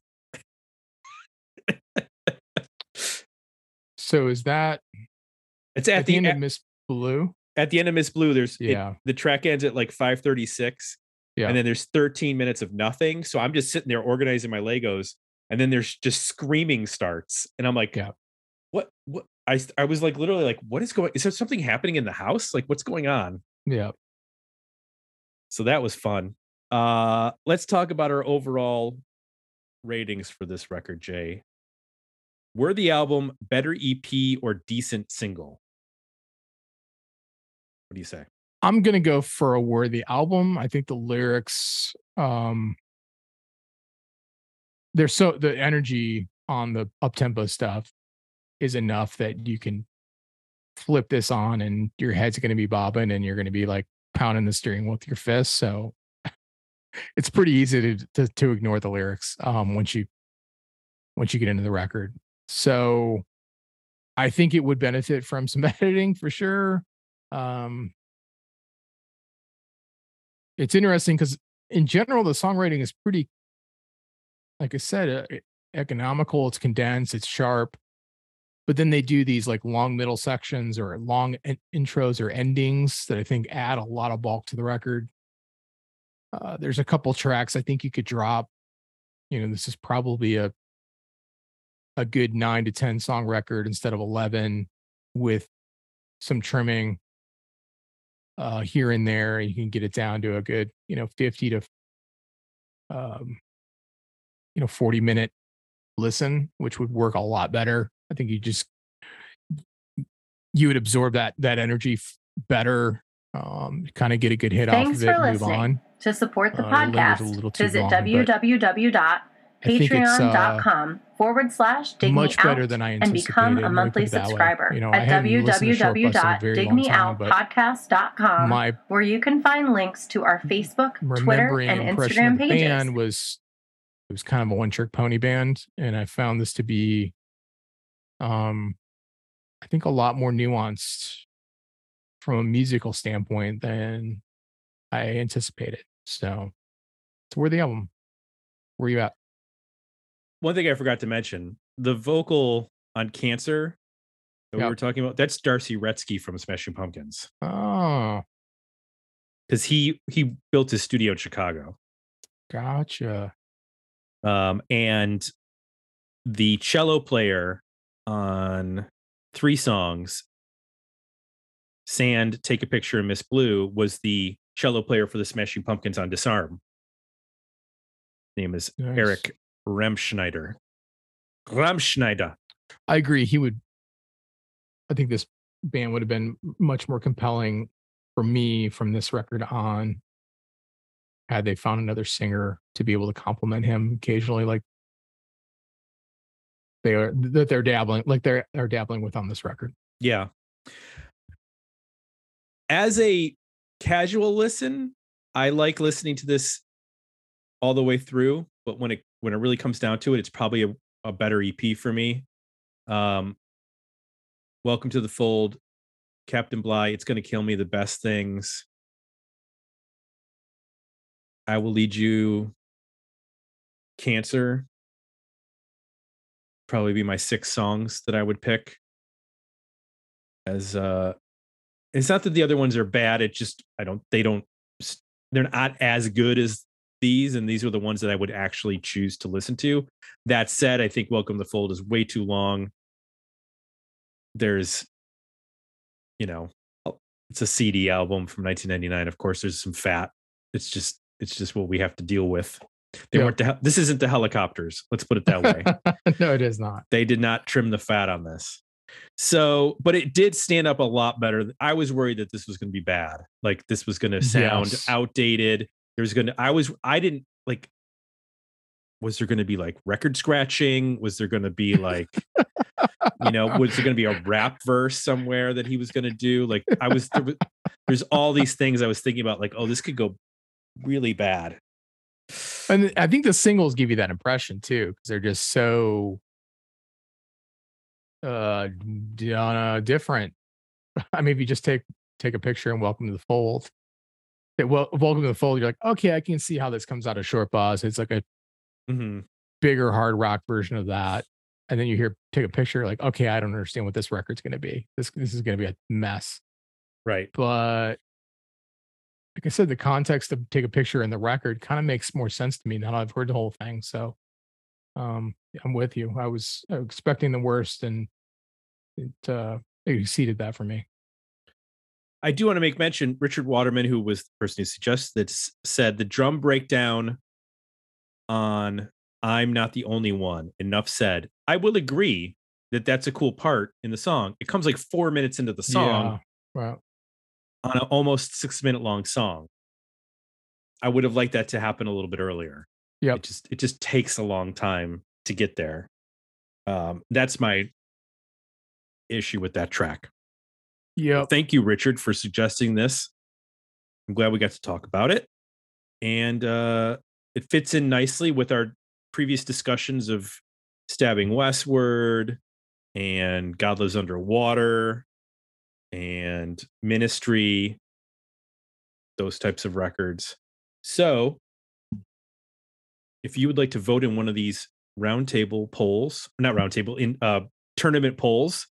So is that it's at, at, the, the, end at, of Miss Blue? at the end of miss blue there's it- Yeah. the track ends at like 536 Yeah. and then there's 13 minutes of nothing so i'm just sitting there organizing my legos and then there's just screaming starts and i'm like Yeah. what what i i was like literally like what is going is there something happening in the house like what's going on Yeah. So that was fun. Uh let's talk about our overall ratings for this record jay. Were the album better ep or decent single? What do you say? I'm gonna go for a worthy album. I think the lyrics, um, they're so the energy on the up tempo stuff is enough that you can flip this on and your head's gonna be bobbing and you're gonna be like pounding the steering wheel with your fists. So (laughs) it's pretty easy to, to to ignore the lyrics um once you once you get into the record. So I think it would benefit from some (laughs) editing for sure. Um, it's interesting because in general, the songwriting is pretty, like I said, uh, economical. It's condensed. It's sharp. But then they do these like long middle sections or long in- intros or endings that I think add a lot of bulk to the record. Uh, there's a couple tracks I think you could drop. You know, this is probably a a good nine to ten song record instead of eleven with some trimming uh here and there. You can get it down to a good, you know, 50 to um you know 40 minute listen, which would work a lot better. I think you just you would absorb that that energy better, um, kind of get a good hit Thanks off of it, and move on. To support the Uh, podcast, visit long, but think forward slash dig me Much better out than I and become a monthly way. subscriber You know, at hadn't listened to Short Bus in a very long time, but www.digmeoutpodcast.com my where you can find links to our Facebook, Twitter, and Instagram pages. band was it was kind of a one trick pony band and i found this to be um i think a lot more nuanced from a musical standpoint than i anticipated so it's worthy album where you at One thing I forgot to mention: the vocal on "Cancer" that we Yep. were talking about. That's D'arcy Wretzky from Smashing Pumpkins oh because he he built his studio in Chicago. gotcha um, and the cello player on three songs. Sand take a picture of miss blue was the cello player for the smashing pumpkins on disarm. Name is Nice. eric remschneider. Remschneider. I agree he would i think this band would have been much more compelling for me from this record on had they found another singer to be able to complement him occasionally like they are that they're dabbling like they're they're dabbling with on this record. Yeah. As a casual listen i like listening to this all the way through but when it when it really comes down to it it's probably a, a better ep for me. Um welcome to the fold captain Bligh it's to kill me the best things. I will lead you cancer probably be my six songs that i would pick as uh it's not that the other ones are bad it just i don't they don't they're not as good as these and these are the ones that i would actually choose to listen to. That said i think welcome to the fold is way too long. There's you know uh, it's a cd album from 1999 of course there's some fat. It's just it's just what we have to deal with they Yeah. weren't the, this isn't the helicopters let's put it that way (laughs) no it is not they did not trim the fat on this. So, but it did stand up a lot better. I was worried that this was going to be bad. Like this was going to sound Yes. outdated. was going to, I was, I didn't like, was there going to be like record scratching? Was there going to be like, you know, was there going to be a rap verse somewhere that he was going to do? Like, I was, there was, there's all these things I was thinking about, like, oh, this could go really bad. And i think the singles give you that impression too because they're just so uh d- on a different (laughs) i mean if you just take take a picture and welcome to the fold that well welcome to the fold you're like okay i can see how this comes out of short bus it's like a Mhm. bigger hard rock version of that and then you hear take a picture like okay i don't understand what this record's going to be this this is going to be a mess Right. but like I said, the context of take a picture in the record kind of makes more sense to me now that I've heard the whole thing. So um I'm with you. I was expecting the worst and it uh it exceeded that for me. I do want to make mention Richard Waterman, who was the person who suggested this, said the drum breakdown on I'm Not the Only One, enough said. I will agree that that's a cool part in the song. It comes like four minutes into the song Yeah. Well, on an almost six minute long song. I would have liked that to happen a little bit earlier. Yeah. It just it just takes a long time to get there. Um, that's my issue with that track. Yeah. Thank you, Richard, for suggesting this. I'm glad we got to talk about it. And uh, it fits in nicely with our previous discussions of stabbing westward, and God Lives Underwater and Ministry, those types of records. So, if you would like to vote in one of these roundtable polls, not roundtable, in uh, tournament polls,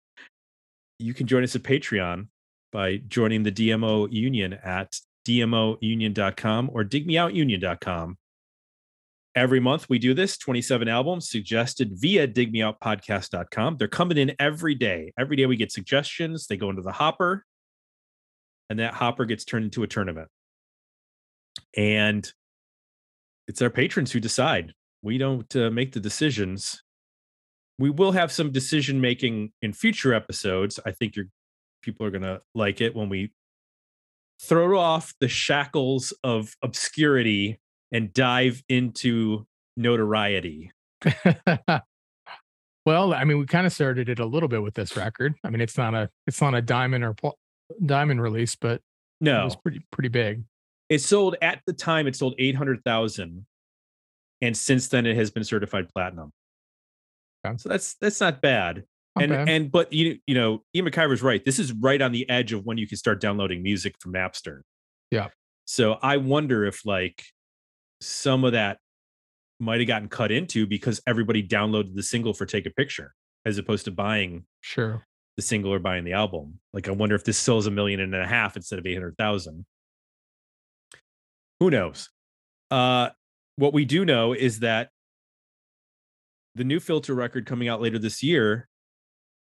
you can join us at Patreon by joining the DMO Union at dmounion.com or digmeoutunion.com. Every month we do this 27 albums suggested via digmeoutpodcast.com. They're coming in every day. Every day we get suggestions, they go into the hopper, and that hopper gets turned into a tournament. And it's our patrons who decide. We don't uh, make the decisions. We will have some decision making in future episodes. I think your people are going to like it when we throw off the shackles of obscurity and dive into notoriety. (laughs) well, I mean, we kind of started it a little bit with this record. I mean, it's not a it's not a diamond or pl- diamond release, but it No, was pretty pretty big. it sold at the time, it sold 800,000. And since then, it has been certified platinum. Okay. So that's that's not bad. Not and bad. and but you you know Ian McIver's right. This is right on the edge of when you can start downloading music from Napster. Yeah. So I wonder if like some of that might have gotten cut into because everybody downloaded the single for Take a Picture as opposed to buying sure. the single or buying the album. Like I wonder if this sells a million and a half instead of eight hundred thousand. Who knows? Uh, what we do know is that the new filter record coming out later this year,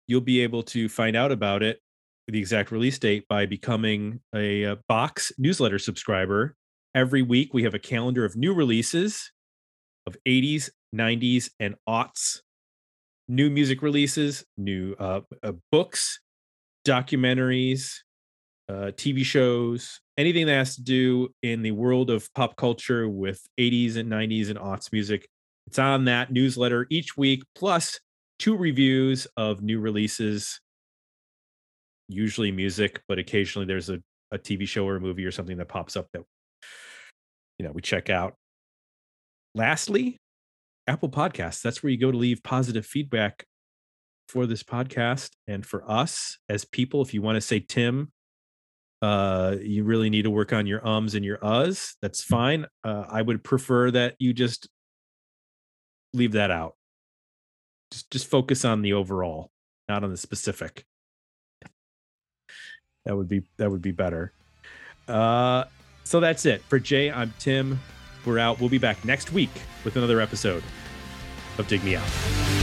you'll be able to find out about it, the exact release date, by becoming a, uh box newsletter subscriber. Every week, we have a calendar of new releases of 80s, 90s, and aughts, new music releases, new uh, uh, books, documentaries, uh, TV shows, anything that has to do in the world of pop culture with 80s and 90s and aughts music. It's on that newsletter each week, plus two reviews of new releases, usually music, but occasionally there's a, a TV show or a movie or something that pops up that you know we check out. Lastly, Apple Podcasts. That's where you go to leave positive feedback for this podcast and for us as people. If you want to say, Tim, uh, you really need to work on your ums and your uhs, that's fine. Uh, I would prefer that you just leave that out. Just just focus on the overall, not on the specific. That would be that would be better. Uh, so that's it for Jay. I'm Tim. We're out. We'll be back next week with another episode of Dig Me Out.